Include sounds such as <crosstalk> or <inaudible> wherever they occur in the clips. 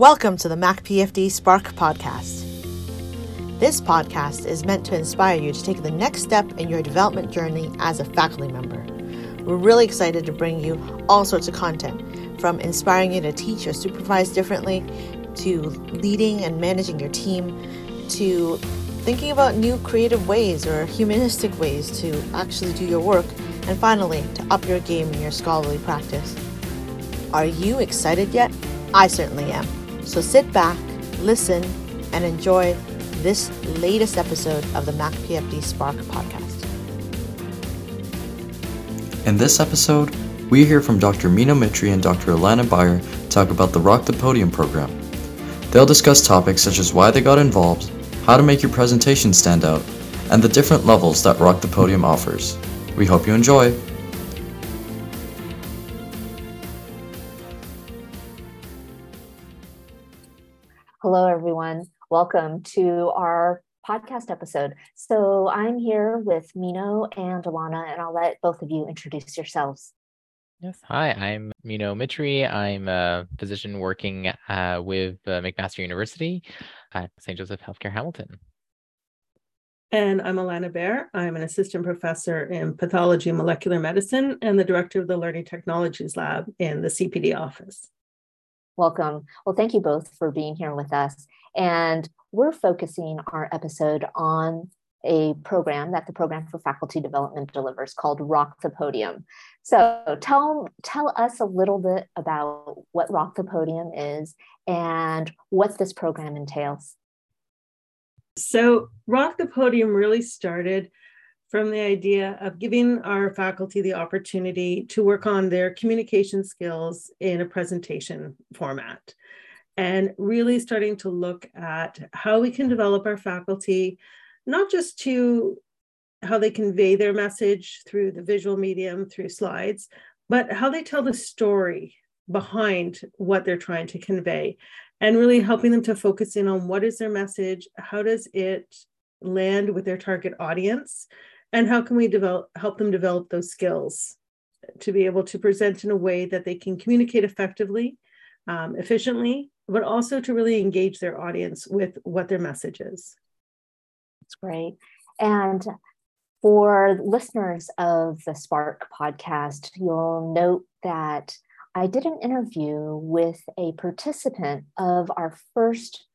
Welcome to the Mac PFD Spark podcast. This podcast is meant to inspire you to take the next step in your development journey as a faculty member. We're really excited to bring you all sorts of content from inspiring you to teach or supervise differently to leading and managing your team to thinking about new creative ways or humanistic ways to actually do your work, and finally, to up your game in your scholarly practice. Are you excited yet? I certainly am. So sit back, listen, and enjoy this latest episode of the Mac PFD Spark podcast. In this episode, we hear from Dr. Mino Mitri and Dr. Alana Bayer talk about the Rock the Podium program. They'll discuss topics such as why they got involved, how to make your presentation stand out, and the different levels that Rock the Podium offers. We hope you enjoy. Hello, everyone. Welcome to our podcast episode. So I'm here with Mino and Alana, and I'll let both of you introduce yourselves. Yes. Hi, I'm Mino Mitri. I'm a physician working uh, with uh, McMaster University at St. Joseph Healthcare Hamilton. And I'm Alana Bayer. I'm an assistant professor in pathology and molecular medicine and the director of the Learning Technologies Lab in the CPD office. Welcome. Well, thank you both for being here with us. And we're focusing our episode on a program that the Program for Faculty Development delivers called Rock the Podium. So tell, tell us a little bit about what Rock the Podium is and what this program entails. So, Rock the Podium really started from the idea of giving our faculty the opportunity to work on their communication skills in a presentation format. And really starting to look at how we can develop our faculty not just to how they convey their message through the visual medium through slides but how they tell the story behind what they're trying to convey and really helping them to focus in on what is their message how does it land with their target audience and how can we develop help them develop those skills to be able to present in a way that they can communicate effectively um, efficiently but also to really engage their audience with what their message is? That's great. And for listeners of the spark podcast you'll note that i did an interview with a participant of our first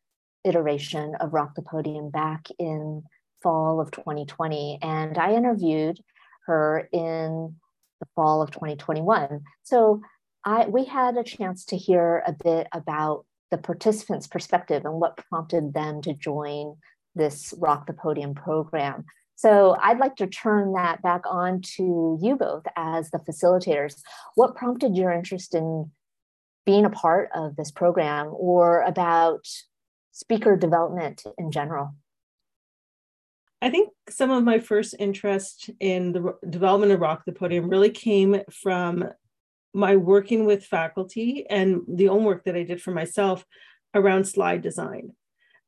iteration of rock the podium back in fall of 2020. And I interviewed her in the fall of 2021. So I, we had a chance to hear a bit about the participants' perspective and what prompted them to join this Rock the Podium program. So I'd like to turn that back on to you both as the facilitators. What prompted your interest in being a part of this program or about speaker development in general? I think some of my first interest in the development of Rock the Podium really came from my working with faculty and the own work that I did for myself around slide design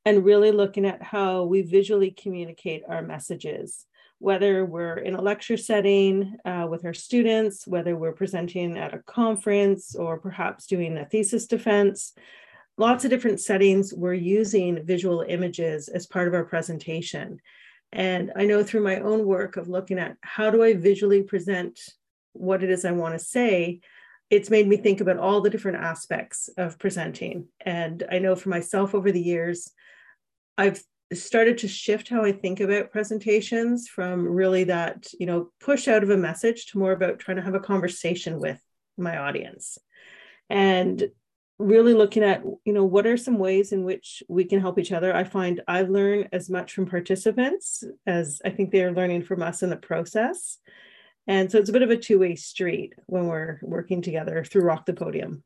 and really looking at how we visually communicate our messages, whether we're in a lecture setting uh, with our students, whether we're presenting at a conference or perhaps doing a thesis defense. Lots of different settings, we're using visual images as part of our presentation. And I know through my own work of looking at how do I visually present what it is I want to say, it's made me think about all the different aspects of presenting. And I know for myself over the years, I've started to shift how I think about presentations from really that, you know, push out of a message to more about trying to have a conversation with my audience. And really looking at you know what are some ways in which we can help each other? I find i learn as much from participants as i think they're learning from us in the process. And so it's a bit of a two-way street when we're working together through rock the podium.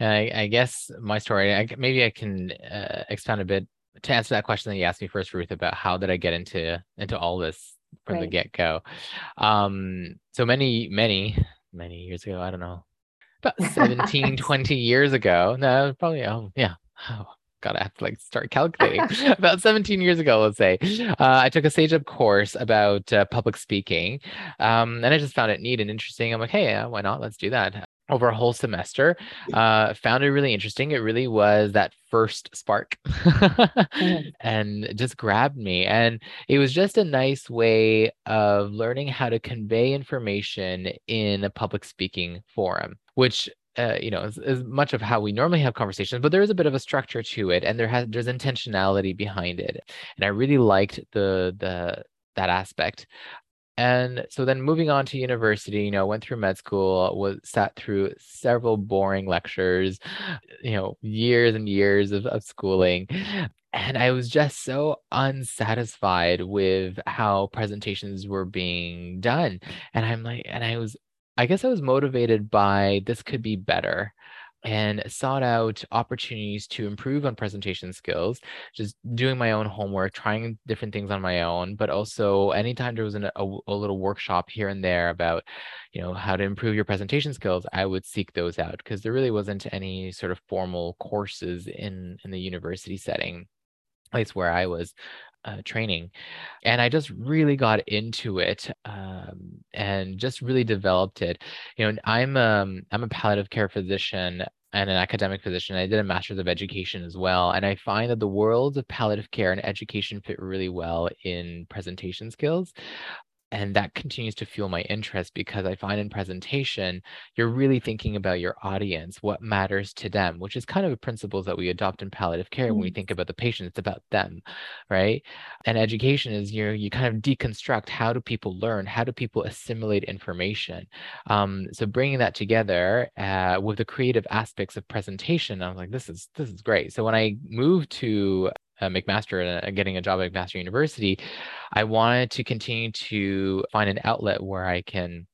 I, I guess my story I, maybe i can uh, expand a bit to answer that question that you asked me first ruth about how did i get into into all this from right. the get-go. Um so many many many years ago i don't know about <laughs> 17 20 years ago. No probably oh yeah. Oh i have to like start calculating. <laughs> <laughs> About 17 years ago let's say. Uh, i took a CEGEP course about uh, public speaking um, and i just found it neat and interesting. I'm like hey why not? Let's do that over a whole semester. Uh, found it really interesting. It really was that first spark mm-hmm. <laughs> and just grabbed me. And it was just a nice way of learning how to convey information in a public speaking forum, which uh, you know, is, is, much of how we normally have conversations, but there is a bit of a structure to it, and there has there's intentionality behind it, and I really liked the the that aspect. And so then moving on to university, you know, went through med school, was sat through several boring lectures, you know, years and years of, of schooling. And I was just so unsatisfied with how presentations were being done. And I'm like, and I was, I guess I was motivated by this could be better and sought out opportunities to improve on presentation skills, just doing my own homework, trying different things on my own, but also anytime there was an, a, a little workshop here and there about, you know, how to improve your presentation skills, I would seek those out because there really wasn't any sort of formal courses in in the university setting. Place where I was uh, training and i just really got into it um, and just really developed it. You know i'm um i'm a palliative care physician and an academic physician i did a master's of education as well and i find that the worlds of palliative care and education fit really well in presentation skills and that continues to fuel my interest because i find in presentation you're really thinking about your audience what matters to them which is kind of the principles that we adopt in palliative care mm-hmm. when we think about the patient it's about them right? And education is you you kind of deconstruct how do people learn how do people assimilate information. Um, so bringing that together uh, with the creative aspects of presentation i was like this is this is great. So when i moved to uh, McMaster and getting a job at McMaster University, I wanted to continue to find an outlet where I can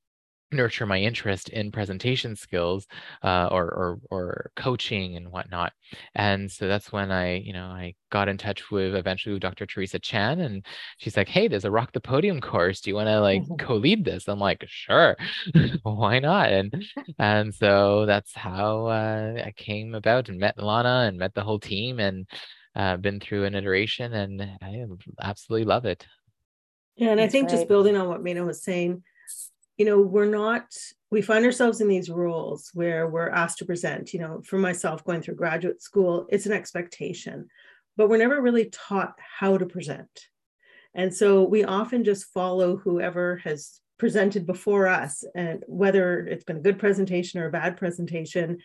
nurture my interest in presentation skills uh, or, or or coaching and whatnot. And so that's when i you know i got in touch with eventually with dr teresa chan and she's like hey there's a rock the podium course. Do you want to like mm-hmm. <laughs> co-lead this? I'm like sure. <laughs> Why not? And and so that's how uh, i came about and met lana and met the whole team and uh, been through an iteration and I absolutely love it. Yeah, and That's I think just building on what Mina was saying, you know, we're not, we find ourselves in these roles where we're asked to present. You know, for myself, going through graduate school, it's an expectation, but we're never really taught how to present. And so we often just follow whoever has presented before us, and whether it's been a good presentation or a bad presentation,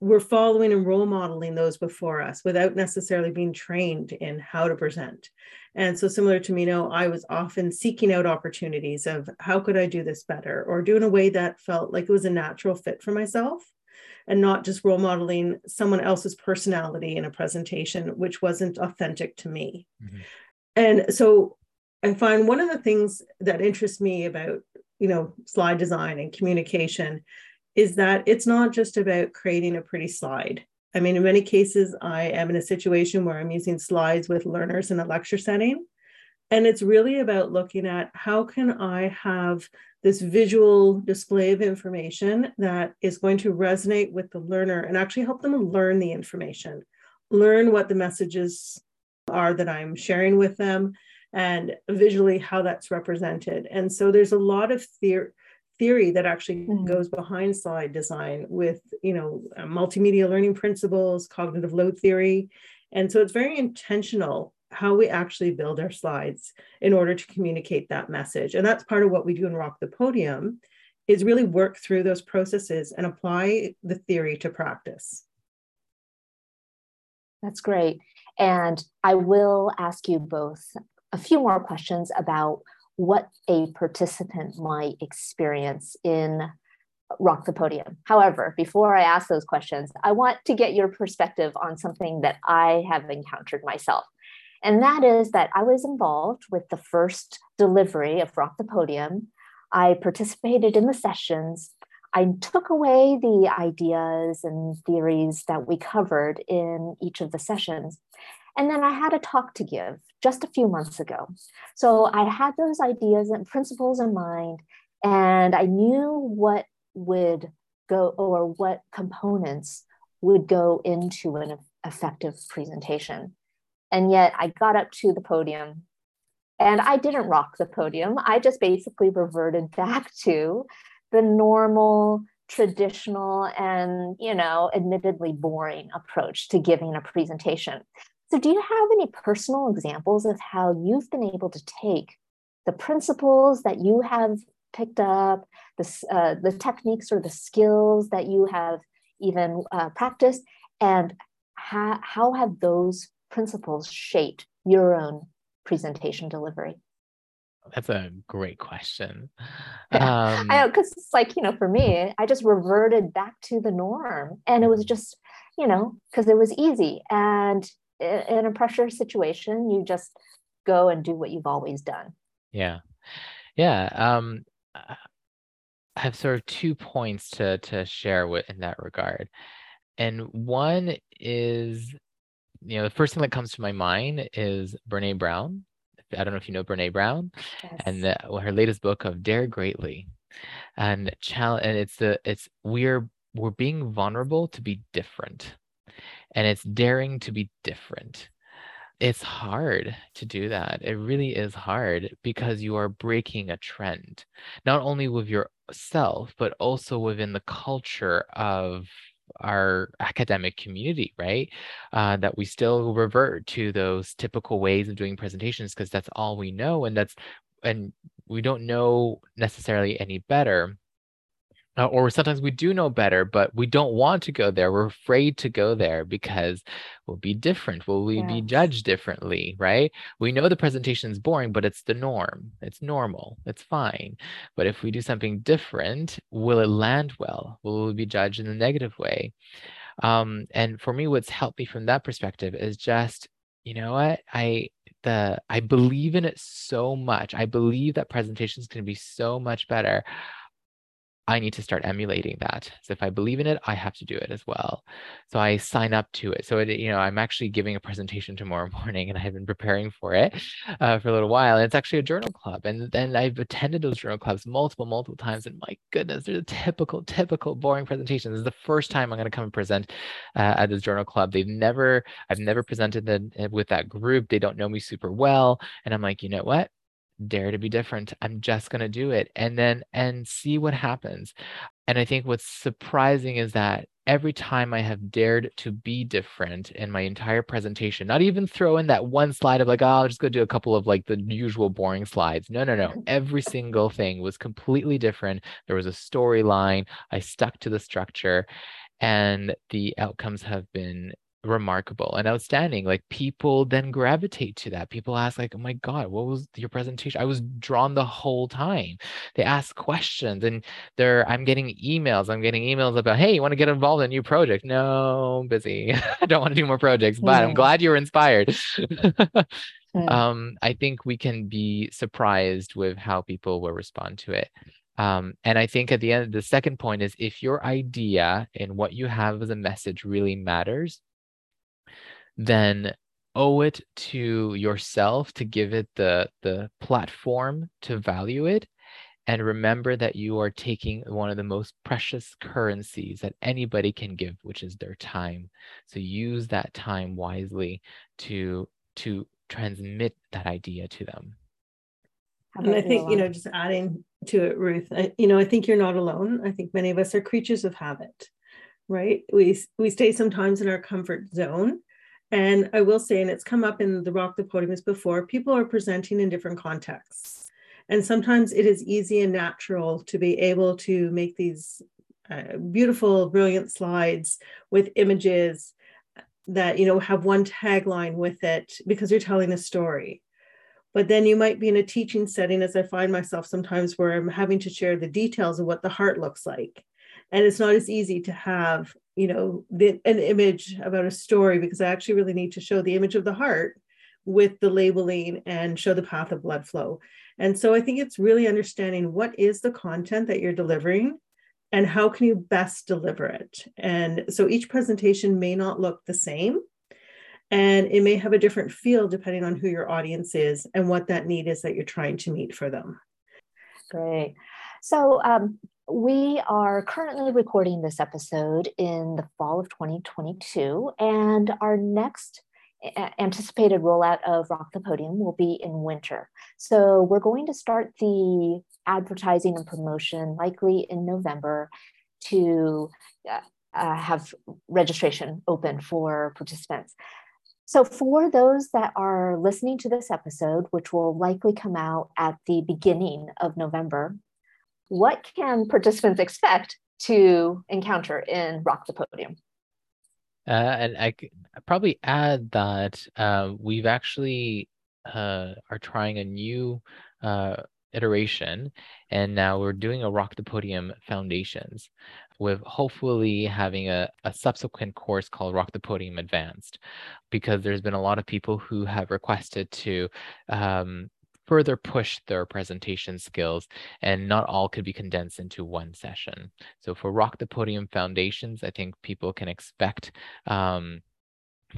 we're following and role modeling those before us without necessarily being trained in how to present. And so similar to Mino, I was often seeking out opportunities of how could I do this better or do in a way that felt like it was a natural fit for myself and not just role modeling someone else's personality in a presentation, which wasn't authentic to me. Mm-hmm. And so I find one of the things that interests me about, you know, slide design and communication is that it's not just about creating a pretty slide. I mean, in many cases, I am in a situation where I'm using slides with learners in a lecture setting. And it's really about looking at how can I have this visual display of information that is going to resonate with the learner and actually help them learn the information, learn what the messages are that I'm sharing with them, and visually how that's represented. And so there's a lot of theory theory that actually mm-hmm. goes behind slide design with you know uh, multimedia learning principles cognitive load theory. And so it's very intentional how we actually build our slides in order to communicate that message. And that's part of what we do in rock the podium is really work through those processes and apply the theory to practice. That's great. And i will ask you both a few more questions about what a participant might experience in Rock the Podium. However, before I ask those questions, I want to get your perspective on something that I have encountered myself. And that is that I was involved with the first delivery of Rock the Podium. I participated in the sessions. I took away the ideas and theories that we covered in each of the sessions. And then I had a talk to give just a few months ago. So I had those ideas and principles in mind, and I knew what would go or what components would go into an effective presentation. And yet I got up to the podium and I didn't rock the podium. I just basically reverted <laughs> back to the normal traditional and you know admittedly boring approach to giving a presentation so do you have any personal examples of how you've been able to take the principles that you have picked up the, uh, the techniques or the skills that you have even uh, practiced and ha- how have those principles shaped your own presentation delivery that's a great question. <laughs> Yeah. Um, I know because it's like you know, for me, I just reverted back to the norm, and it was just you know because it was easy, and in a pressure situation, you just go and do what you've always done. Yeah, yeah. Um, I have sort of two points to to share with in that regard, and one is, you know, the first thing that comes to my mind is Brene Brown I don't know if you know Brene Brown, yes. and the, well, her latest book of Dare Greatly, and challenge, and it's the it's we're we're being vulnerable to be different, and it's daring to be different. It's hard to do that. It really is hard because you are breaking a trend, not only with yourself, but also within the culture of our academic community, right? Uh, that we still revert to those typical ways of doing presentations because that's all we know, and that's and we don't know necessarily any better uh, or sometimes we do know better, but we don't want to go there. We're afraid to go there because we'll be different. Will we yes. be judged differently? Right? We know the presentation is boring, but it's the norm. It's normal. It's fine. But if we do something different, will it land well? Will we be judged in a negative way? Um, and for me, what's helped me from that perspective is just, you know what, I the I believe in it so much. I believe that presentations can be so much better. I need to start emulating that. So if I believe in it, I have to do it as well. So I sign up to it. So it, you know, I'm actually giving a presentation tomorrow <laughs> morning, and I've been preparing for it uh, for a little while. And it's actually a journal club, and then I've attended those journal clubs multiple, multiple times. And my goodness, they're the typical, typical boring presentations. This is the first time I'm going to come and present uh, at this journal club. They've never, I've never presented the, with that group. They don't know me super well, and I'm like, you know what? Dare to be different i'm just going to do it and then and see what happens. And i think what's surprising is that every time i have dared to be different in my entire presentation not even throw in that one slide of like oh i'll just go do a couple of like the usual boring slides. No no no. <laughs> Every single thing was completely different. There was a storyline. I stuck to the structure and the outcomes have been remarkable and outstanding like people then gravitate to that. People ask like oh my god what was your presentation? I was drawn the whole time. They ask questions and they're i'm getting emails. I'm getting emails about hey you want to get involved in a new project no I'm busy. <laughs> I don't want to do more projects but i'm glad you were inspired <laughs> um i think we can be surprised with how people will respond to it. Um, and I think at the end, the second point is if your idea and what you have as a message really matters, then owe it to yourself to give it the the platform to value it. And remember that you are taking one of the most precious currencies that anybody can give which is their time. So use that time wisely to to transmit that idea to them. And i think you know just adding to it ruth I, you know i think you're not alone. I think many of us are creatures of habit right? We we stay sometimes in our comfort zone and I will say, and it's come up in the Rock the Podiums before, people are presenting in different contexts. And sometimes it is easy and natural to be able to make these uh, beautiful, brilliant slides with images that, you know, have one tagline with it because you're telling a story. But then you might be in a teaching setting, as I find myself sometimes, where I'm having to share the details of what the heart looks like. And it's not as easy to have you know the, an image about a story because i actually really need to show the image of the heart with the labeling and show the path of blood flow. And so i think it's really understanding what is the content that you're delivering and how can you best deliver it. And so each presentation may not look the same and it may have a different feel depending on who your audience is and what that need is that you're trying to meet for them. Great. So um, we are currently recording this episode in the fall of 2022, and our next anticipated rollout of Rock the Podium will be in winter. So we're going to start the advertising and promotion likely in November. to uh, uh, have registration open for participants. So, for those that are listening to this episode, which will likely come out at the beginning of November, what can participants expect to encounter in Rock the Podium? Uh, and I probably add that uh, we've actually uh, are trying a new uh, iteration, and now we're doing a Rock the Podium Foundations with hopefully having a, a subsequent course called Rock the Podium Advanced, because there's been a lot of people who have requested to um, further push their presentation skills and not all could be condensed into one session. So for Rock the Podium Foundations, I think people can expect um,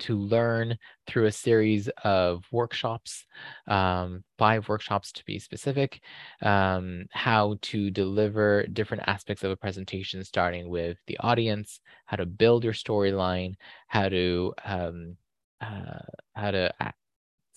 to learn through a series of workshops, um, five workshops to be specific, um, how to deliver different aspects of a presentation, starting with the audience, how to build your storyline, how to um, uh, how to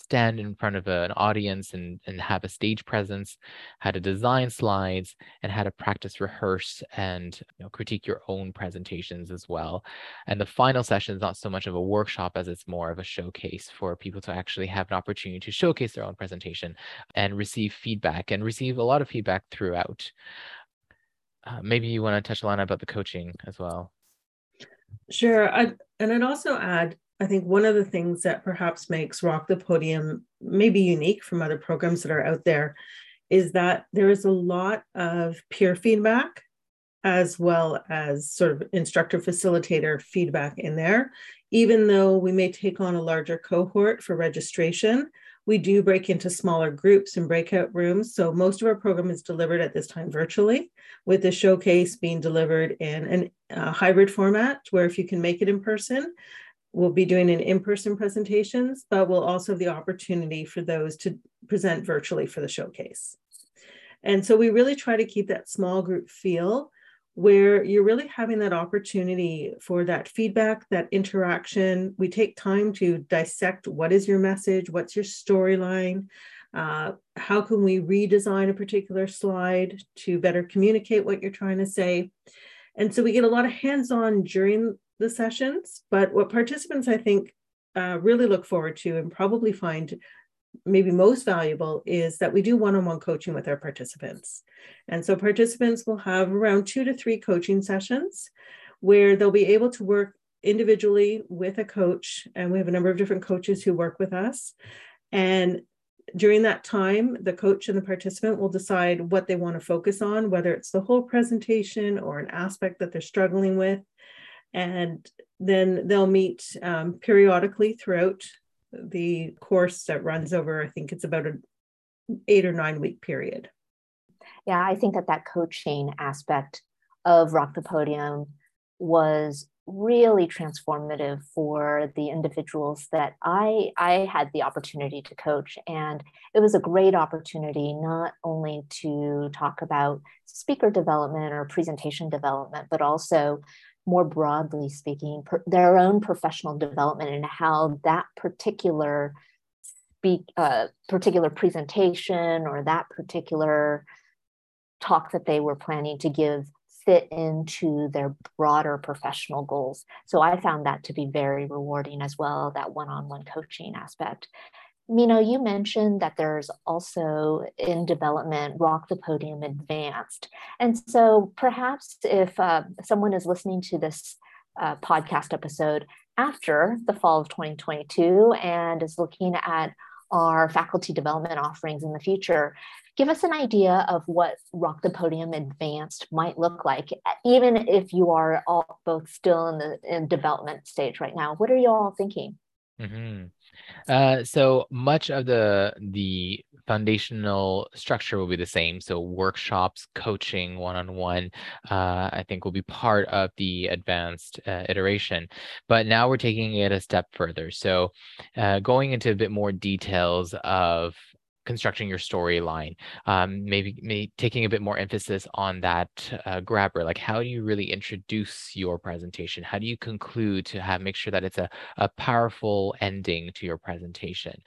stand in front of a, an audience and, and have a stage presence, how to design slides, and how to practice, rehearse, and you know, critique your own presentations as well. And the final session is not so much of a workshop as it's more of a showcase for people to actually have an opportunity to showcase their own presentation and receive feedback and receive a lot of feedback throughout. Uh, maybe you want to touch, Alana, about the coaching as well. Sure. I'd, and I'd also add I think one of the things that perhaps makes Rock the Podium maybe unique from other programs that are out there is that there is a lot of peer feedback as well as sort of instructor facilitator feedback in there. Even though we may take on a larger cohort for registration, we do break into smaller groups and breakout rooms. So most of our program is delivered at this time virtually, with the showcase being delivered in a hybrid format where if you can make it in person, We'll be doing an in-person presentations, but we'll also have the opportunity for those to present virtually for the showcase. And so we really try to keep that small group feel where you're really having that opportunity for that feedback, that interaction. We take time to dissect what is your message, what's your storyline, uh, how can we redesign a particular slide to better communicate what you're trying to say. And so we get a lot of hands-on during the sessions, but what participants I think uh, really look forward to and probably find maybe most valuable is that we do one-on-one coaching with our participants. And so participants will have around two to three coaching sessions where they'll be able to work individually with a coach. And we have a number of different coaches who work with us. And during that time, the coach and the participant will decide what they want to focus on, whether it's the whole presentation or an aspect that they're struggling with and then they'll meet um, periodically throughout the course that runs over i think it's about an eight or nine week period. Yeah i think that that coaching aspect of rock the podium was really transformative for the individuals that I I had the opportunity to coach. And it was a great opportunity not only to talk about speaker development or presentation development but also more broadly speaking, per, their own professional development and how that particular speak, uh, particular presentation or that particular talk that they were planning to give fit into their broader professional goals. So I found that to be very rewarding as well, that one on one coaching aspect. Mino, you mentioned that there's also in development Rock the Podium Advanced. And so perhaps if uh, someone is listening to this uh, podcast episode after the fall of 2022 and is looking at our faculty development offerings in the future, give us an idea of what Rock the Podium Advanced might look like, even if you are all both still in the in development stage right now. What are you all thinking? Mm-hmm. Uh, so much of the the foundational structure will be the same. So workshops, coaching, one-on-one, uh, I think will be part of the advanced uh, iteration. But now we're taking it a step further. So uh, going into a bit more details of constructing your storyline um, maybe, maybe taking a bit more emphasis on that uh, grabber like how do you really introduce your presentation? How do you conclude to have make sure that it's a, a powerful ending to your presentation?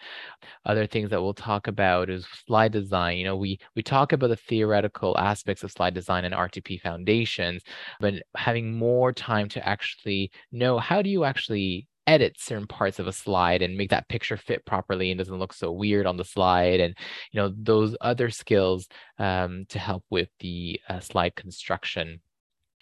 Other things that we'll talk about is slide design you know we we talk about the theoretical aspects of slide design and rtp foundations but having more time to actually know how do you actually edit certain parts of a slide and make that picture fit properly and doesn't look so weird on the slide and you know those other skills um, to help with the uh, slide construction.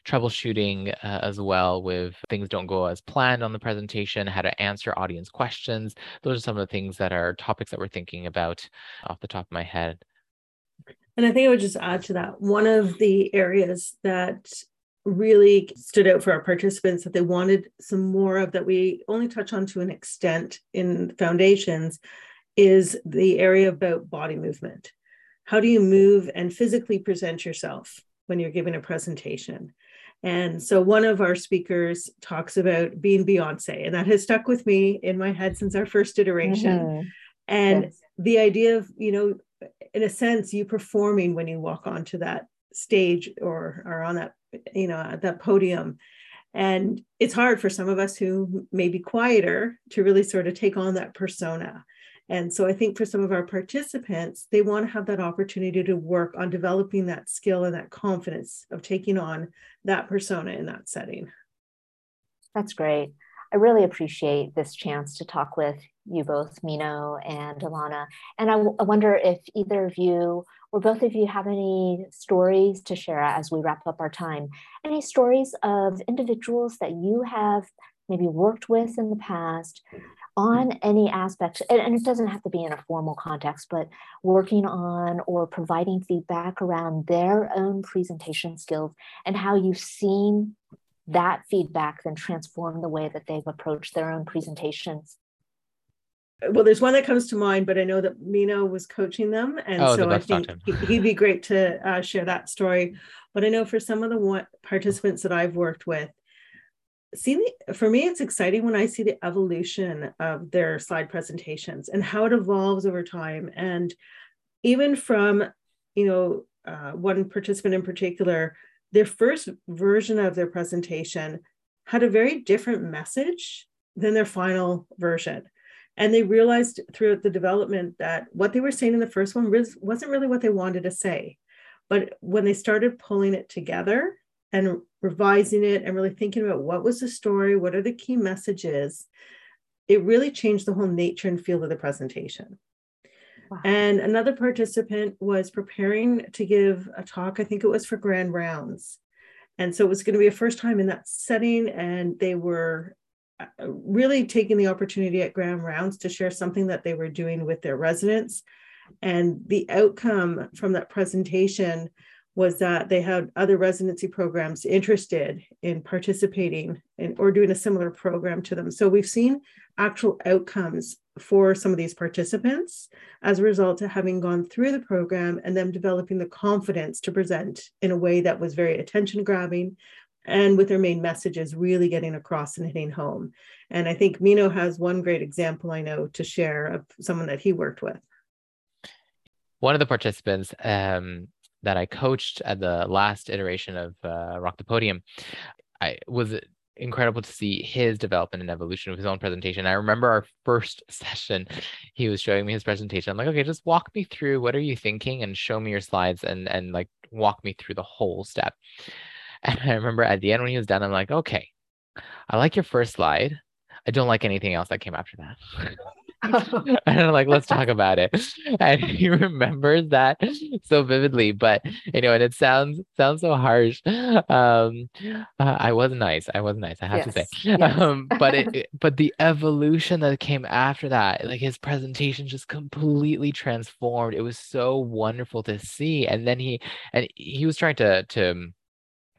Troubleshooting uh, as well with things don't go as planned on the presentation how to answer audience questions. Those are some of the things that are topics that we're thinking about off the top of my head. And i think i would just add to that one of the areas that really stood out for our participants that they wanted some more of that we only touch on to an extent in foundations is the area about body movement. How do you move and physically present yourself when you're giving a presentation? And so one of our speakers talks about being Beyonce, and that has stuck with me in my head since our first iteration. Mm-hmm. And yes. the idea of, you know, in a sense, you performing when you walk onto that stage or, are on that you know at that podium. And it's hard for some of us who may be quieter to really sort of take on that persona. And so i think for some of our participants they want to have that opportunity to work on developing that skill and that confidence of taking on that persona in that setting. That's great. I really appreciate this chance to talk with you both, Mino and Alana. And I, wonder if either of you or both of you have any stories to share as we wrap up our time. Any stories of individuals that you have maybe worked with in the past on any aspect, and, and, it doesn't have to be in a formal context, but working on or providing feedback around their own presentation skills and how you've seen that feedback then transform the way that they've approached their own presentations? Well, there's one that comes to mind, but I know that Mino was coaching them, and oh, so I think he'd be great to uh, share that story. But I know for some of the one, participants that I've worked with, see the, for me it's exciting when i see the evolution of their slide presentations and how it evolves over time and even from you know uh, one participant in particular their first version of their presentation had a very different message than their final version. And they realized throughout the development that what they were saying in the first one wasn't really what they wanted to say. But when they started pulling it together and revising it and really thinking about what was the story, what are the key messages, it really changed the whole nature and feel of the presentation. And another participant was preparing to give a talk, I think it was for Grand Rounds. And so it was going to be a first time in that setting. And they were Uh, really taking the opportunity at Grand Rounds to share something that they were doing with their residents. And the outcome from that presentation was that they had other residency programs interested in participating in, or doing a similar program to them. So we've seen actual outcomes for some of these participants as a result of having gone through the program and them developing the confidence to present in a way that was very attention grabbing and with their main messages really getting across and hitting home. And I think Mino has one great example I know to share of someone that he worked with. One of the participants um, that I coached at the last iteration of uh, Rock the Podium, I was incredible to see his development and evolution of his own presentation. I remember our first <laughs> session, he was showing me his presentation. I'm like, okay, just walk me through what are you thinking and show me your slides and and like walk me through the whole step. And I remember at the end when he was done, I'm like, okay, I like your first slide. I don't like anything else that came after that. <laughs> <laughs> and I'm like, let's talk about it. <laughs> And he remembers that so vividly. But you know, and it sounds sounds so harsh. Um, uh, I was nice. I was nice. I have yes. to say. Yes. Um, but it, but the evolution that came after that, like his presentation, just completely transformed. It was so wonderful to see. And then he and he was trying to to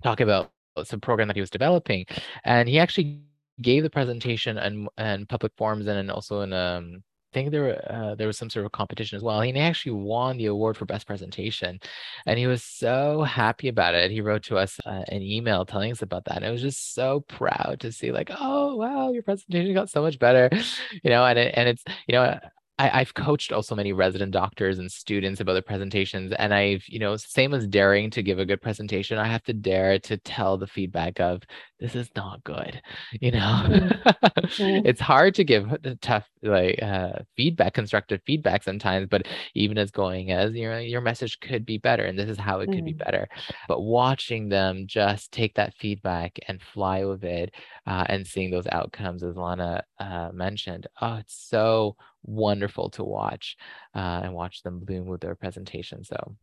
talk about some program that he was developing, and he actually gave the presentation and and public forums and, and also in um I think there were, uh, there was some sort of competition as well. He actually won the award for best presentation, and he was so happy about it. He wrote to us uh, an email telling us about that. And it was just so proud to see, like, oh wow, your presentation got so much better, <laughs> you know. And it, and it's you know I, have coached also many resident doctors and students about the presentations, and I've, you know, same as daring to give a good presentation, I have to dare to tell the feedback of this is not good. <laughs> You know, <laughs> mm-hmm. it's hard to give tough like uh, feedback, constructive feedback sometimes, but even as going as you know, your message could be better, and this is how it could be mm. better. But watching them just take that feedback and fly with it, uh, and seeing those outcomes, as Lana uh, mentioned, oh, it's so wonderful to watch uh, and watch them bloom with their presentation. So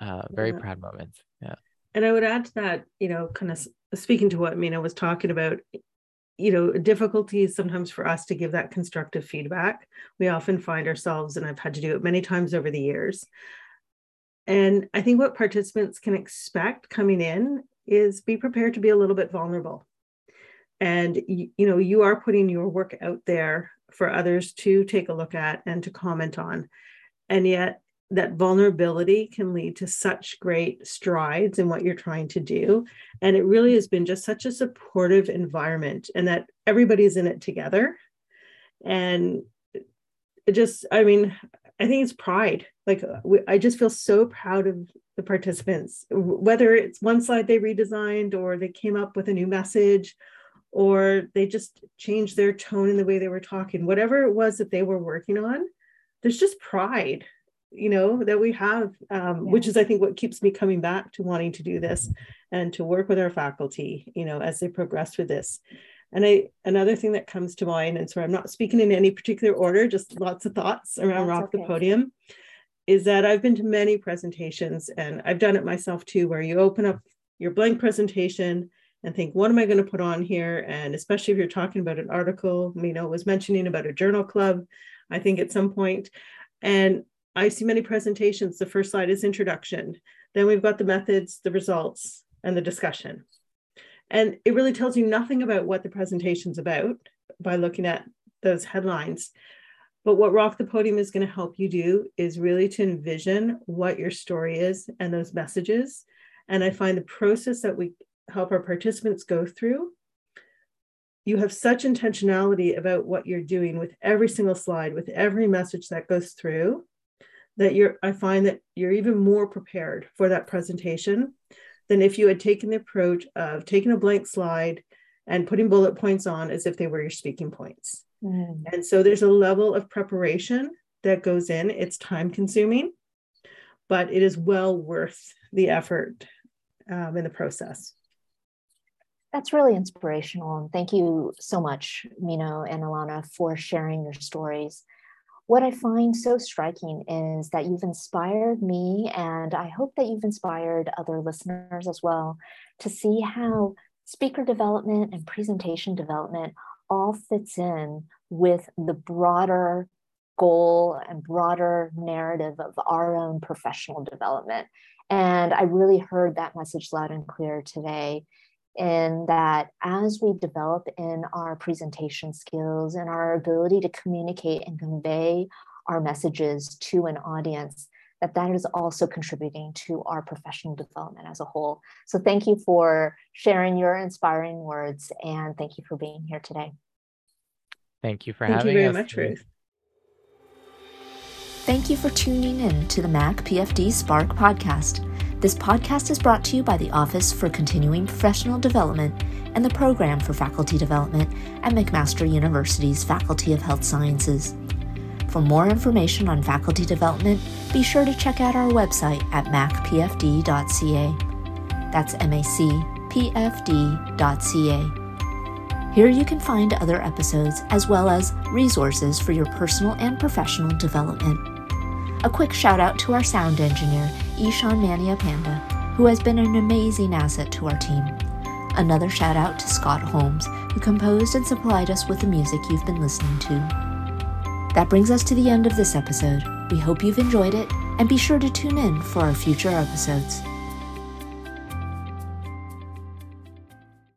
uh, very yeah. proud moments. Yeah. And I would add to that, you know, kind of speaking to what Mina was talking about, you know, difficulties sometimes for us to give that constructive feedback. We often find ourselves, and I've had to do it many times over the years. And I think what participants can expect coming in is be prepared to be a little bit vulnerable. And you, you know, you are putting your work out there for others to take a look at and to comment on. And yet, that vulnerability can lead to such great strides in what you're trying to do. And it really has been just such a supportive environment, and that everybody's in it together. And it just, I mean, I think it's pride. Like, uh, I just feel so proud of the participants, whether it's one slide they redesigned or they came up with a new message or they just changed their tone in the way they were talking, whatever it was that they were working on, there's just pride, you know, that we have, um, yeah. which is, I think, what keeps me coming back to wanting to do this and to work with our faculty, you know, as they progress with this. And I, another thing that comes to mind, and so I'm not speaking in any particular order, just lots of thoughts around That's Rock okay. the Podium, is that I've been to many presentations and I've done it myself too, where you open up your blank presentation and think, what am I going to put on here? And especially if you're talking about an article, Mina was mentioning about a journal club, I think at some point. And I see many presentations. The first slide is introduction. Then we've got the methods, the results, and the discussion. And it really tells you nothing about what the presentation's about by looking at those headlines. But what Rock the Podium is going to help you do is really to envision what your story is and those messages. And I find the process that we help our participants go through, you have such intentionality about what you're doing with every single slide, with every message that goes through, that you're, I find that you're even more prepared for that presentation than if you had taken the approach of taking a blank slide and putting bullet points on as if they were your speaking points. Mm. And so there's a level of preparation that goes in. It's time consuming, but it is well worth the effort um, in the process. That's really inspirational. And thank you so much, Mino and Alana, for sharing your stories. What I find so striking is that you've inspired me, and I hope that you've inspired other listeners as well to see how speaker development and presentation development all fits in with the broader goal and broader narrative of our own professional development. And I really heard that message loud and clear today in that as we develop in our presentation skills and our ability to communicate and convey our messages to an audience that that is also contributing to our professional development as a whole. So thank you for sharing your inspiring words and thank you for being here today. Thank you for thank having you very us much ruth. Thank you for tuning in to the mac pfd spark podcast this podcast is brought to you by the Office for Continuing Professional Development and the Program for Faculty Development at McMaster University's Faculty of Health Sciences. For more information on faculty development, be sure to check out our website at macpfd.ca. That's macpfd.ca. Here you can find other episodes as well as resources for your personal and professional development. A quick shout out to our sound engineer, Ishan Mania Panda, who has been an amazing asset to our team. Another shout out to Scott Holmes, who composed and supplied us with the music you've been listening to. That brings us to the end of this episode. We hope you've enjoyed it, and be sure to tune in for our future episodes.